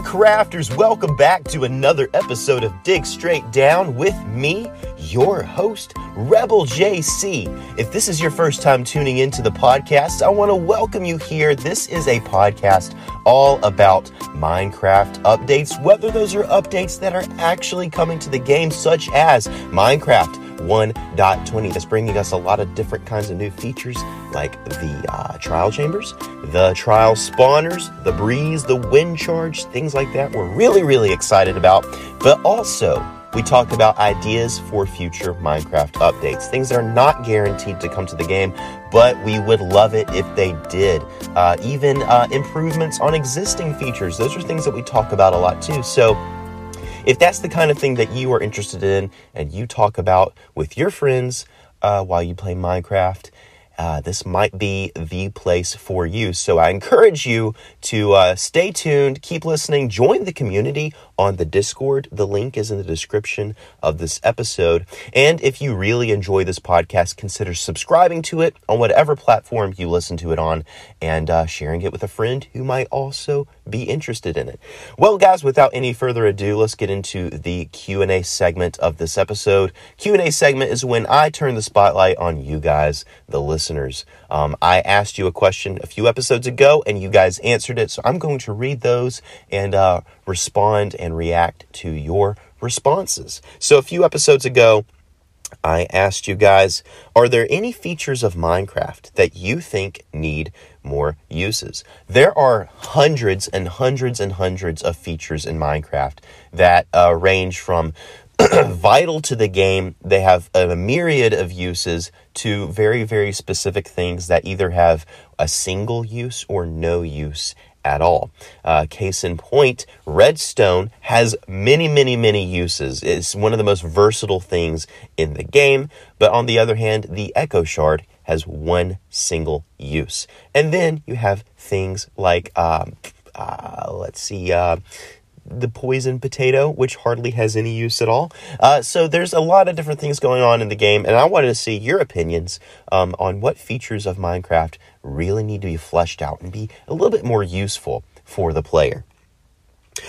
Crafters, welcome back to another episode of Dig Straight Down with me, your host, Rebel JC. If this is your first time tuning into the podcast, I want to welcome you here. This is a podcast all about Minecraft updates, whether those are updates that are actually coming to the game, such as Minecraft 1.20 that's bringing us a lot of different kinds of new features like the uh, trial chambers, the trial spawners, the breeze, the wind charge, things like that. We're really, really excited about. But also, we talked about ideas for future Minecraft updates, things that are not guaranteed to come to the game, but we would love it if they did. Uh, even uh, improvements on existing features, those are things that we talk about a lot too. So, if that's the kind of thing that you are interested in and you talk about with your friends uh, while you play Minecraft, uh, this might be the place for you. So I encourage you to uh, stay tuned, keep listening, join the community on the Discord. The link is in the description of this episode. And if you really enjoy this podcast, consider subscribing to it on whatever platform you listen to it on and uh, sharing it with a friend who might also be interested in it. Well, guys, without any further ado, let's get into the Q&A segment of this episode. Q&A segment is when I turn the spotlight on you guys, the listeners. Um, I asked you a question a few episodes ago and you guys answered it, so I'm going to read those and uh, respond and react to your responses. So a few episodes ago, I asked you guys, are there any features of Minecraft that you think need more uses? There are hundreds and hundreds and hundreds of features in Minecraft that uh, range from vital to the game. They have a myriad of uses to very, very specific things that either have a single use or no use at all. Uh, case in point, redstone has many, many, many uses. It's one of the most versatile things in the game. But on the other hand, the echo shard has one single use. And then you have things like, um, uh, let's see, uh, the poison potato, which hardly has any use at all. Uh, so there's a lot of different things going on in the game, and I wanted to see your opinions um, on what features of Minecraft really need to be fleshed out and be a little bit more useful for the player.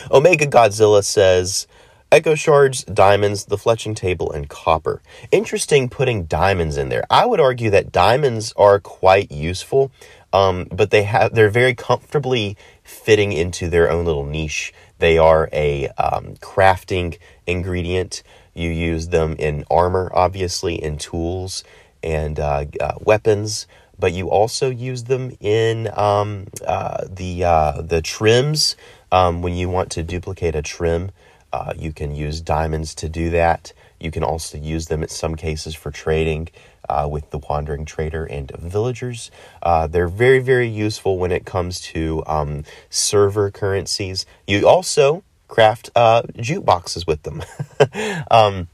Omega Godzilla says, Echo shards, diamonds, the fletching table, and copper. Interesting putting diamonds in there. I would argue that diamonds are quite useful, um, but they have they're very comfortably fitting into their own little niche. They are a um, crafting ingredient. You use them in armor, obviously, in tools and uh, uh, weapons but you also use them in um, uh, the uh, the trims. Um, when you want to duplicate a trim, uh, you can use diamonds to do that. You can also use them in some cases for trading uh, with the wandering trader and villagers. Uh, they're very very useful when it comes to um, server currencies. You also craft uh, jukeboxes with them. Um,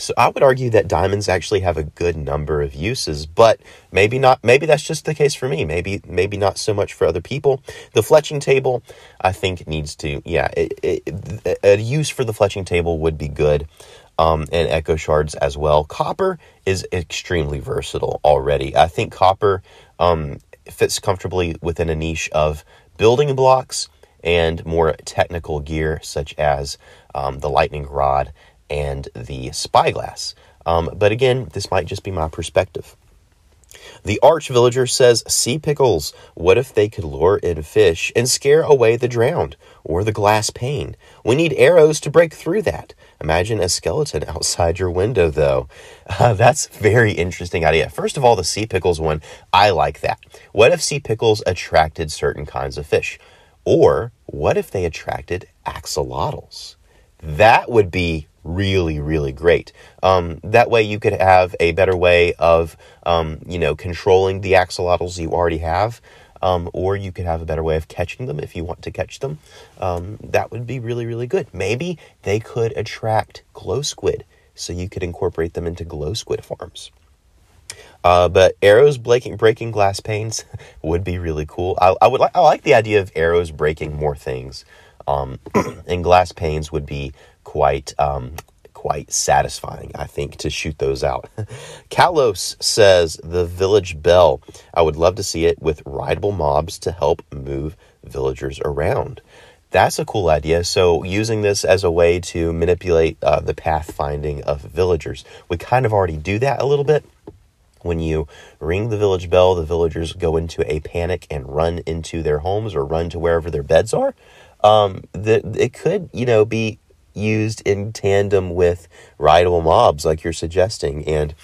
so I would argue that diamonds actually have a good number of uses, but maybe not. Maybe that's just the case for me. Maybe maybe not so much for other people. The fletching table, I think, needs to. Yeah, it, it, a use for the fletching table would be good, um, and echo shards as well. Copper is extremely versatile already. I think copper um, fits comfortably within a niche of building blocks and more technical gear such as um, the lightning rod and the spyglass. Um, but again, this might just be my perspective. The arch villager says, Sea pickles, what if they could lure in fish and scare away the drowned or the glass pane? We need arrows to break through that. Imagine a skeleton outside your window, though. Uh, that's very interesting idea. First of all, the sea pickles one, I like that. What if sea pickles attracted certain kinds of fish? Or what if they attracted axolotls? That would be really, really great. Um, that way, you could have a better way of, um, you know, controlling the axolotls you already have, um, or you could have a better way of catching them if you want to catch them. Um, that would be really, really good. Maybe they could attract glow squid, so you could incorporate them into glow squid farms. Uh, but arrows breaking breaking glass panes would be really cool. I, I would like I like the idea of arrows breaking more things. Um, and glass panes would be quite um, quite satisfying, I think, to shoot those out. Kalos says the village bell. I would love to see it with rideable mobs to help move villagers around. That's a cool idea. So, using this as a way to manipulate uh, the pathfinding of villagers. We kind of already do that a little bit. When you ring the village bell, the villagers go into a panic and run into their homes or run to wherever their beds are. Um, the, it could, you know, be used in tandem with rideable mobs like you're suggesting. And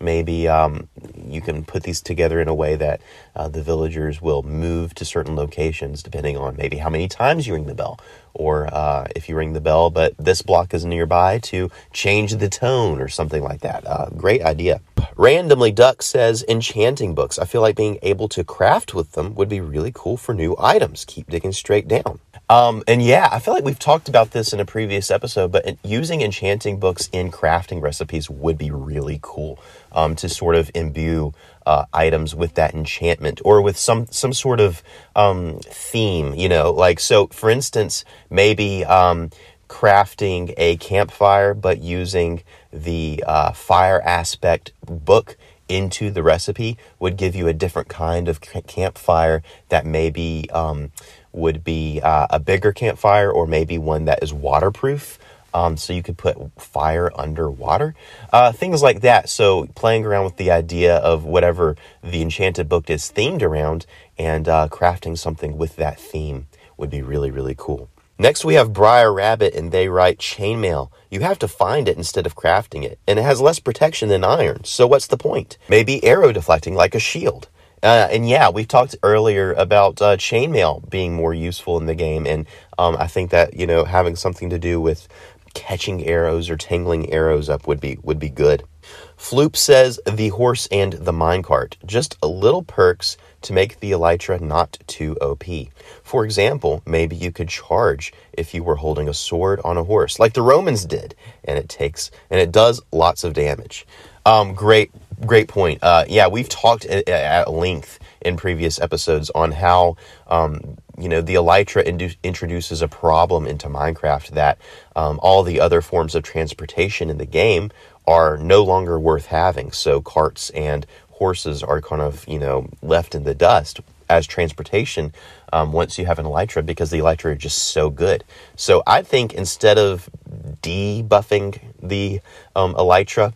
maybe um, you can put these together in a way that uh, the villagers will move to certain locations depending on maybe how many times you ring the bell or uh, if you ring the bell but this block is nearby to change the tone or something like that. Uh, great idea. Randomly duck says enchanting books. I feel like being able to craft with them would be really cool for new items. Keep digging straight down. Um, and yeah, I feel like we've talked about this in a previous episode, but using enchanting books in crafting recipes would be really cool um, to sort of imbue uh, items with that enchantment or with some some sort of um, theme. You know, like so. For instance, maybe um, crafting a campfire, but using the uh, fire aspect book into the recipe would give you a different kind of campfire that maybe um, would be uh, a bigger campfire or maybe one that is waterproof. Um, so you could put fire underwater, uh, things like that. So playing around with the idea of whatever the enchanted book is themed around and uh, crafting something with that theme would be really really cool. Next we have Briar Rabbit and they write chainmail. You have to find it instead of crafting it, and it has less protection than iron. So what's the point? Maybe arrow deflecting like a shield. Uh, and yeah, we've talked earlier about uh, chainmail being more useful in the game, and um, I think that you know having something to do with catching arrows or tangling arrows up would be would be good. Floop says the horse and the minecart, just a little perks to make the elytra not too OP. For example, maybe you could charge if you were holding a sword on a horse, like the Romans did, and it takes and it does lots of damage. Um, great great point. Uh, yeah, we've talked at, at, length in previous episodes on how um, you know the elytra indu- introduces a problem into Minecraft that um, all the other forms of transportation in the game are no longer worth having. So carts and horses are kind of you know left in the dust as transportation um, once you have an elytra because the elytra are just so good. So I think instead of debuffing the um, elytra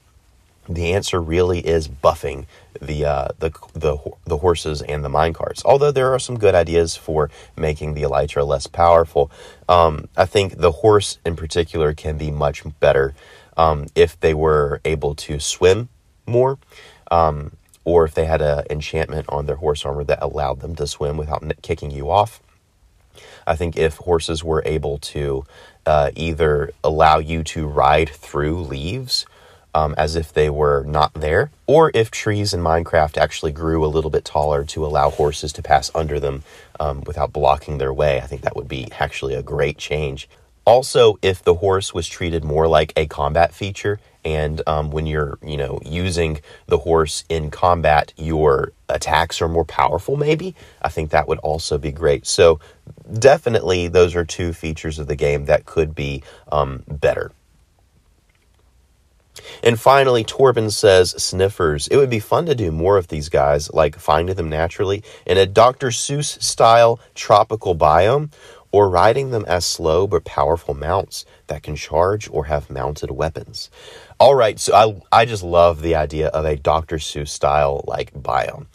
the answer really is buffing the uh, the the the horses and the mine carts. Although there are some good ideas for making the elytra less powerful, um, I think the horse in particular can be much better um, if they were able to swim more, um, or if they had an enchantment on their horse armor that allowed them to swim without kicking you off. I think if horses were able to uh, either allow you to ride through leaves um, as if they were not there, or if trees in Minecraft actually grew a little bit taller to allow horses to pass under them um, without blocking their way. I think that would be actually a great change. Also, if the horse was treated more like a combat feature, and um, when you're, you know, using the horse in combat, your attacks are more powerful. Maybe I think that would also be great. So, definitely, those are two features of the game that could be um, better. And finally, Torben says sniffers. It would be fun to do more of these guys, like finding them naturally in a Dr. Seuss style tropical biome, or riding them as slow but powerful mounts that can charge or have mounted weapons. All right, so I, I just love the idea of a Dr. Seuss style like biome.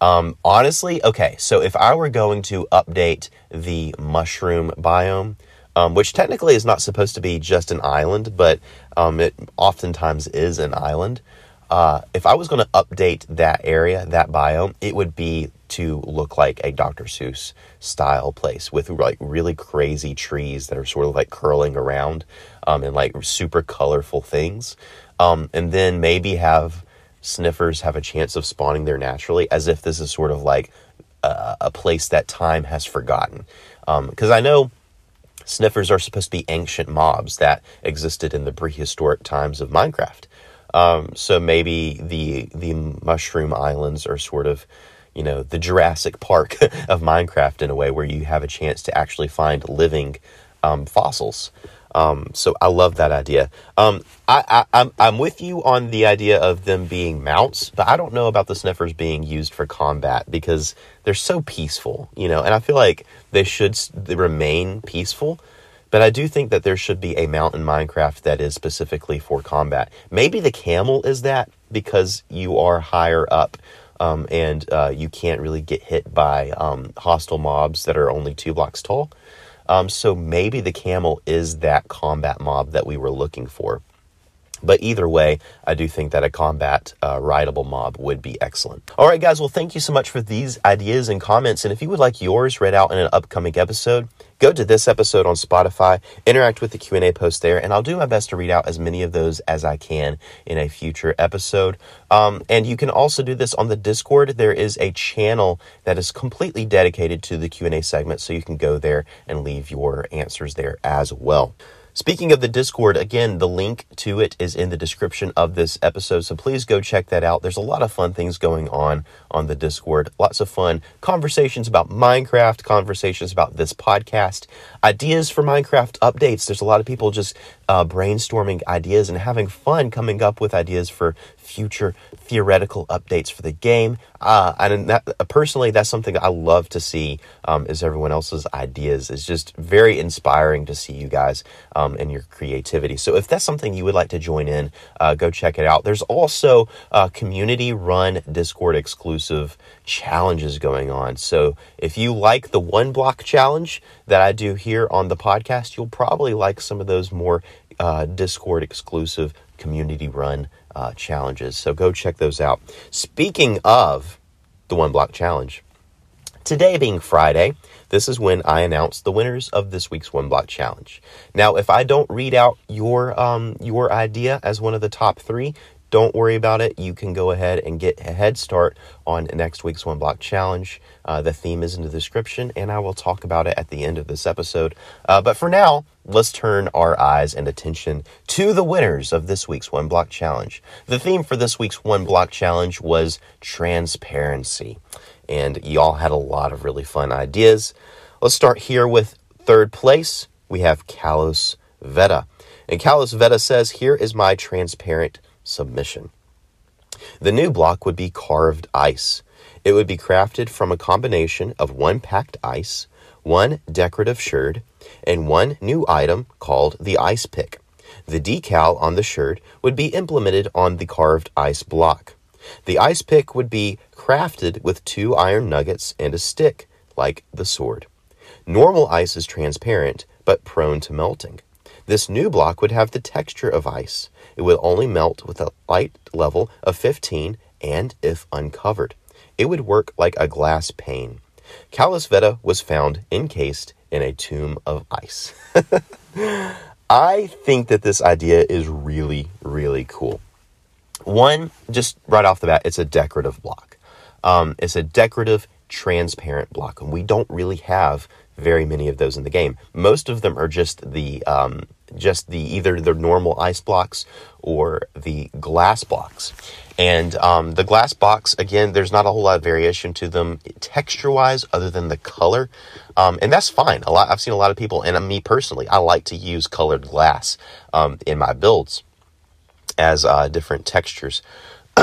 Um, honestly, okay, so if I were going to update the mushroom biome, um, which technically is not supposed to be just an island, but um, it oftentimes is an island. Uh, if I was going to update that area, that biome, it would be to look like a Dr. Seuss style place with like really crazy trees that are sort of like curling around um, and like super colorful things. Um, and then maybe have sniffers have a chance of spawning there naturally as if this is sort of like a, a place that time has forgotten. Because um, I know Sniffers are supposed to be ancient mobs that existed in the prehistoric times of Minecraft. Um, so maybe the the mushroom islands are sort of, you know, the Jurassic Park of Minecraft in a way, where you have a chance to actually find living um, fossils. Um, so I love that idea. Um, I, I'm with you on the idea of them being mounts, but I don't know about the sniffers being used for combat because they're so peaceful, you know, and I feel like they should remain peaceful. But I do think that there should be a mount in Minecraft that is specifically for combat. Maybe the camel is that because you are higher up um, and uh, you can't really get hit by um, hostile mobs that are only two blocks tall. Um, so maybe the camel is that combat mob that we were looking for. But either way, I do think that a combat uh, rideable mob would be excellent. All right, guys. Well, thank you so much for these ideas and comments. And if you would like yours read out in an upcoming episode, go to this episode on Spotify, interact with the Q&A post there, and I'll do my best to read out as many of those as I can in a future episode. Um, and you can also do this on the Discord. There is a channel that is completely dedicated to the Q&A segment, so you can go there and leave your answers there as well. Speaking of the Discord, again, the link to it is in the description of this episode, so please go check that out. There's a lot of fun things going on on the Discord. Lots of fun conversations about Minecraft, conversations about this podcast, ideas for Minecraft updates. There's a lot of people just uh, brainstorming ideas and having fun coming up with ideas for future theoretical updates for the game. Uh, and that, personally, that's something I love to see. Um, is everyone else's ideas? It's just very inspiring to see you guys um, and your creativity. So if that's something you would like to join in, uh, go check it out. There's also uh, community-run Discord exclusive challenges going on. So if you like the one block challenge that I do here on the podcast, you'll probably like some of those more uh, Discord exclusive community run uh, challenges. So go check those out. Speaking of the One Block Challenge, today being Friday, this is when I announce the winners of this week's One Block Challenge. Now, if I don't read out your um, your idea as one of the top three, don't worry about it. You can go ahead and get a head start on next week's One Block Challenge. Uh, the theme is in the description, and I will talk about it at the end of this episode. Uh, but for now, let's turn our eyes and attention to the winners of this week's One Block Challenge. The theme for this week's One Block Challenge was transparency, and y'all had a lot of really fun ideas. Let's start here with third place. We have Kalos Veta. And Kalos Veta says, Here is my transparent submission. The new block would be carved ice. It would be crafted from a combination of one packed ice, one decorative sherd, and one new item called the ice pick. The decal on the sherd would be implemented on the carved ice block. The ice pick would be crafted with two iron nuggets and a stick, like the sword. Normal ice is transparent, but prone to melting. This new block would have the texture of ice. It would only melt with a light level of 15 and if uncovered. It would work like a glass pane. Kalos Veta was found encased in a tomb of ice. I think that this idea is really, really cool. One, just right off the bat, it's a decorative block. Um, it's a decorative, transparent block, and we don't really have very many of those in the game. Most of them are just the um, just the either the normal ice blocks or the glass blocks. And um, the glass box, again, there's not a whole lot of variation to them texture wise, other than the color, um, and that's fine. A lot I've seen a lot of people, and me personally, I like to use colored glass um, in my builds as uh, different textures.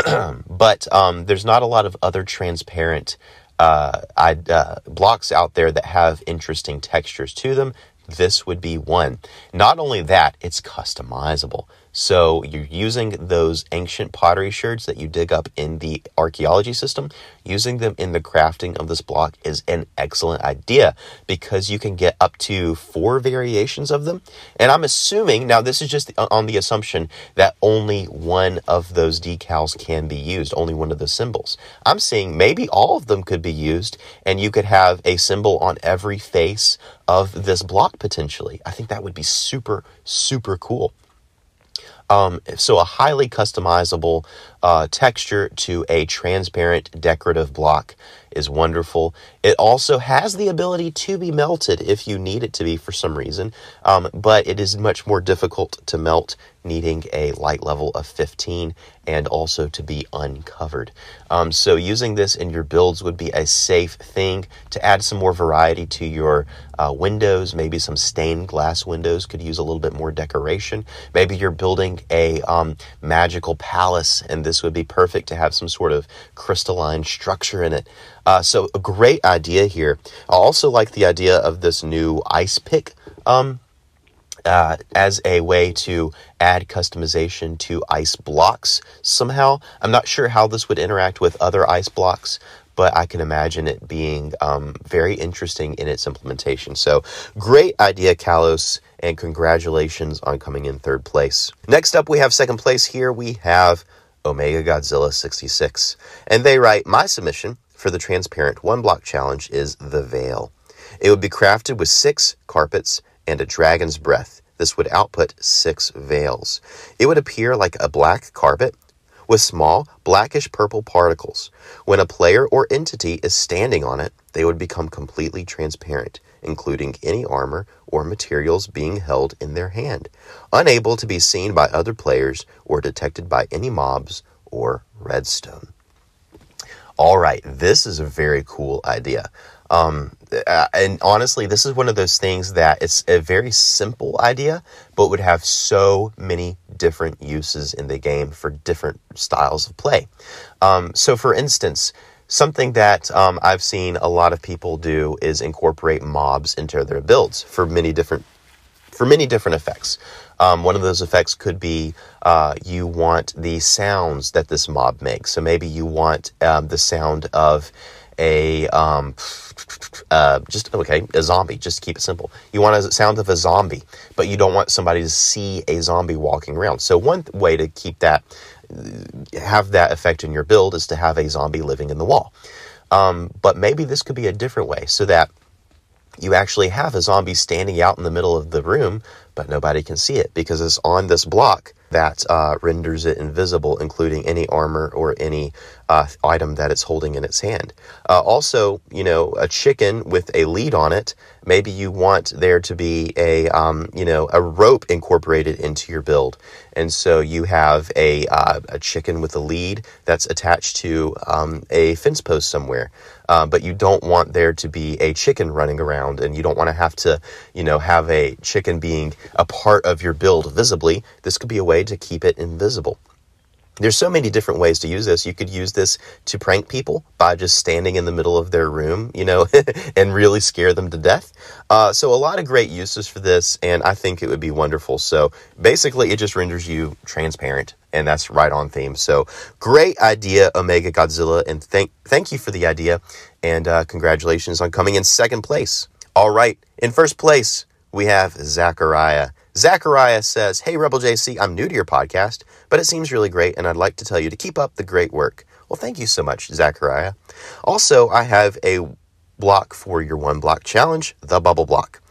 but um, there's not a lot of other transparent uh, I, uh, blocks out there that have interesting textures to them. This would be one. Not only that, it's customizable. So you're using those ancient pottery sherds that you dig up in the archaeology system, using them in the crafting of this block is an excellent idea because you can get up to four variations of them. And I'm assuming, now this is just on the assumption that only one of those decals can be used, only one of the symbols. I'm seeing maybe all of them could be used and you could have a symbol on every face of this block potentially. I think that would be super, super cool. Um, so a highly customizable uh, texture to a transparent decorative block is wonderful. It also has the ability to be melted if you need it to be for some reason, um, but it is much more difficult to melt, needing a light level of 15 and also to be uncovered. Um, so, using this in your builds would be a safe thing to add some more variety to your uh, windows. Maybe some stained glass windows could use a little bit more decoration. Maybe you're building a um, magical palace, and this would be perfect to have some sort of crystalline structure in it. Uh, so, a great idea here. I also like the idea of this new ice pick. Um, uh, as a way to add customization to ice blocks somehow. I'm not sure how this would interact with other ice blocks, but I can imagine it being um, very interesting in its implementation. So, great idea, Kalos, and congratulations on coming in third place. Next up, we have second place here. We have Omega Godzilla 66. And they write, My submission for the transparent one block challenge is the veil. It would be crafted with six carpets and a dragon's breath. This would output six veils. It would appear like a black carpet with small blackish purple particles. When a player or entity is standing on it, they would become completely transparent, including any armor or materials being held in their hand, unable to be seen by other players or detected by any mobs or redstone. All right, this is a very cool idea. Um, uh, and honestly, this is one of those things that it's a very simple idea, but would have so many different uses in the game for different styles of play. Um, so, for instance, something that um, I've seen a lot of people do is incorporate mobs into their builds for many different for many different effects. Um, one of those effects could be uh, you want the sounds that this mob makes. So maybe you want um, the sound of a um, uh, just okay a zombie. Just keep it simple. You want a sound of a zombie, but you don't want somebody to see a zombie walking around. So one way to keep that have that effect in your build is to have a zombie living in the wall. Um, but maybe this could be a different way so that you actually have a zombie standing out in the middle of the room, but nobody can see it because it's on this block that uh, renders it invisible, including any armor or any uh, item that it's holding in its hand. Uh, also, you know, a chicken with a lead on it. Maybe you want there to be a, um, you know, a rope incorporated into your build, and so you have a uh, a chicken with a lead that's attached to um, a fence post somewhere. Uh, but you don't want there to be a chicken running around, and you don't want to have to, you know, have a chicken being a part of your build visibly. This could be a way to keep it invisible. There's so many different ways to use this. You could use this to prank people by just standing in the middle of their room, you know, and really scare them to death. Uh, so, a lot of great uses for this, and I think it would be wonderful. So, basically, it just renders you transparent, and that's right on theme. So, great idea, Omega Godzilla, and thank thank you for the idea, and uh, congratulations on coming in second place. All right, in first place we have Zachariah. Zachariah says, Hey, Rebel JC, I'm new to your podcast, but it seems really great, and I'd like to tell you to keep up the great work. Well, thank you so much, Zachariah. Also, I have a block for your one block challenge, the bubble block.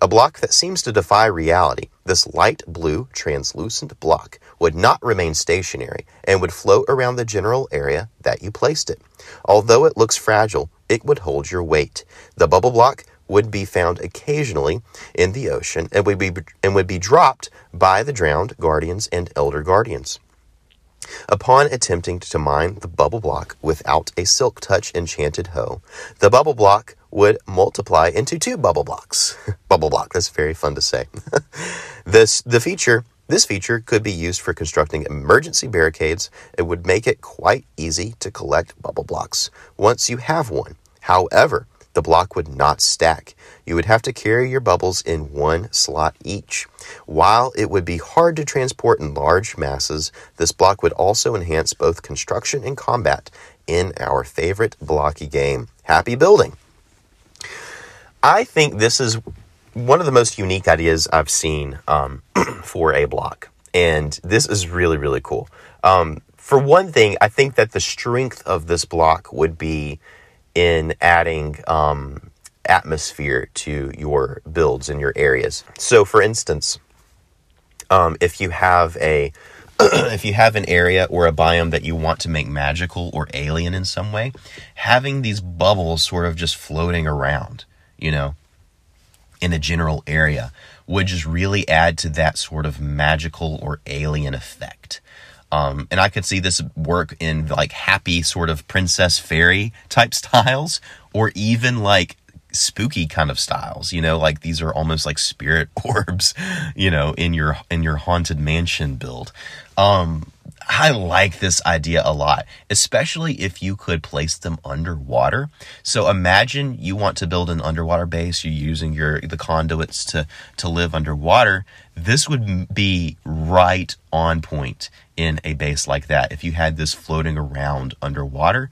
A block that seems to defy reality. This light blue translucent block would not remain stationary and would float around the general area that you placed it. Although it looks fragile, it would hold your weight. The bubble block would be found occasionally in the ocean and would be, and would be dropped by the drowned guardians and elder guardians. Upon attempting to mine the bubble block without a silk touch enchanted hoe, the bubble block would multiply into two bubble blocks. bubble block, that's very fun to say. this the feature this feature could be used for constructing emergency barricades. It would make it quite easy to collect bubble blocks once you have one. However, the block would not stack. You would have to carry your bubbles in one slot each. While it would be hard to transport in large masses, this block would also enhance both construction and combat in our favorite blocky game. Happy building! I think this is one of the most unique ideas I've seen um, for a block. And this is really, really cool. Um, for one thing, I think that the strength of this block would be in adding um, atmosphere to your builds in your areas. So, for instance, um, if you have a if you have an area or a biome that you want to make magical or alien in some way, having these bubbles sort of just floating around, you know, in a general area would just really add to that sort of magical or alien effect. Um, and I could see this work in like happy sort of princess fairy type styles, or even like spooky kind of styles you know like these are almost like spirit orbs you know in your in your haunted mansion build um I like this idea a lot, especially if you could place them underwater. So imagine you want to build an underwater base, you're using your the conduits to to live underwater. This would be right on point in a base like that. If you had this floating around underwater,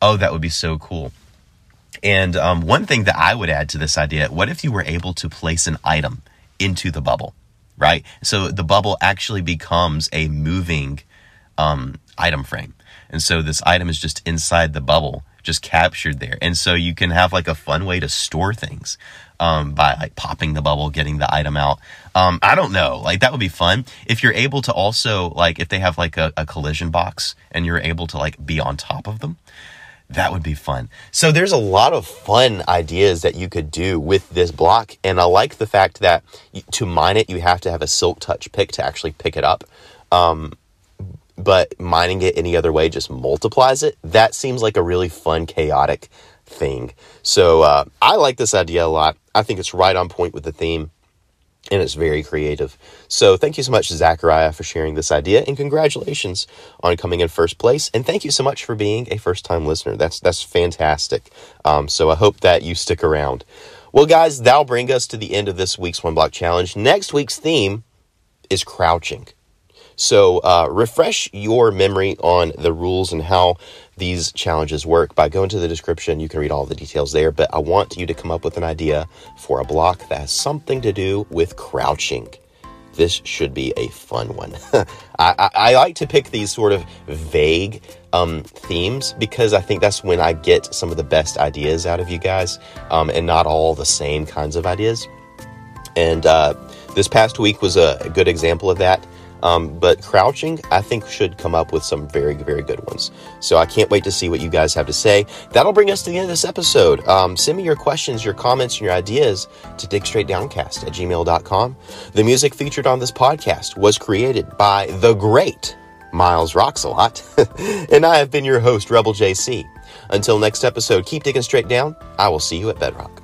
oh, that would be so cool. And um, one thing that I would add to this idea what if you were able to place an item into the bubble, right? So the bubble actually becomes a moving um, item frame. And so this item is just inside the bubble, just captured there. And so you can have like a fun way to store things um, by like popping the bubble, getting the item out. Um, I don't know. Like that would be fun. If you're able to also, like, if they have like a, a collision box and you're able to like be on top of them, that would be fun. So there's a lot of fun ideas that you could do with this block. And I like the fact that to mine it, you have to have a silk touch pick to actually pick it up. Um, but mining it any other way just multiplies it. That seems like a really fun, chaotic thing. So uh, I like this idea a lot. I think it's right on point with the theme and it's very creative. So thank you so much, Zachariah, for sharing this idea, and congratulations on coming in first place. And thank you so much for being a first time listener. That's that's fantastic. Um, so I hope that you stick around. Well, guys, that'll bring us to the end of this week's one block challenge. Next week's theme is crouching. So uh, refresh your memory on the rules and how these challenges work by going to the description. You can read all the details there, but I want you to come up with an idea for a block that has something to do with crouching. This should be a fun one. I, I, I, like to pick these sort of vague um, themes because I think that's when I get some of the best ideas out of you guys um, and not all the same kinds of ideas. And uh, this past week was a good example of that. Um, but crouching, I think, should come up with some very, very good ones. So I can't wait to see what you guys have to say. That'll bring us to the end of this episode. Um, send me your questions, your comments, and your ideas to digstraightdowncast at gmail.com. The music featured on this podcast was created by the great Miles Rocks a lot. and I have been your host, Rebel JC. Until next episode, keep digging straight down. I will see you at Bedrock.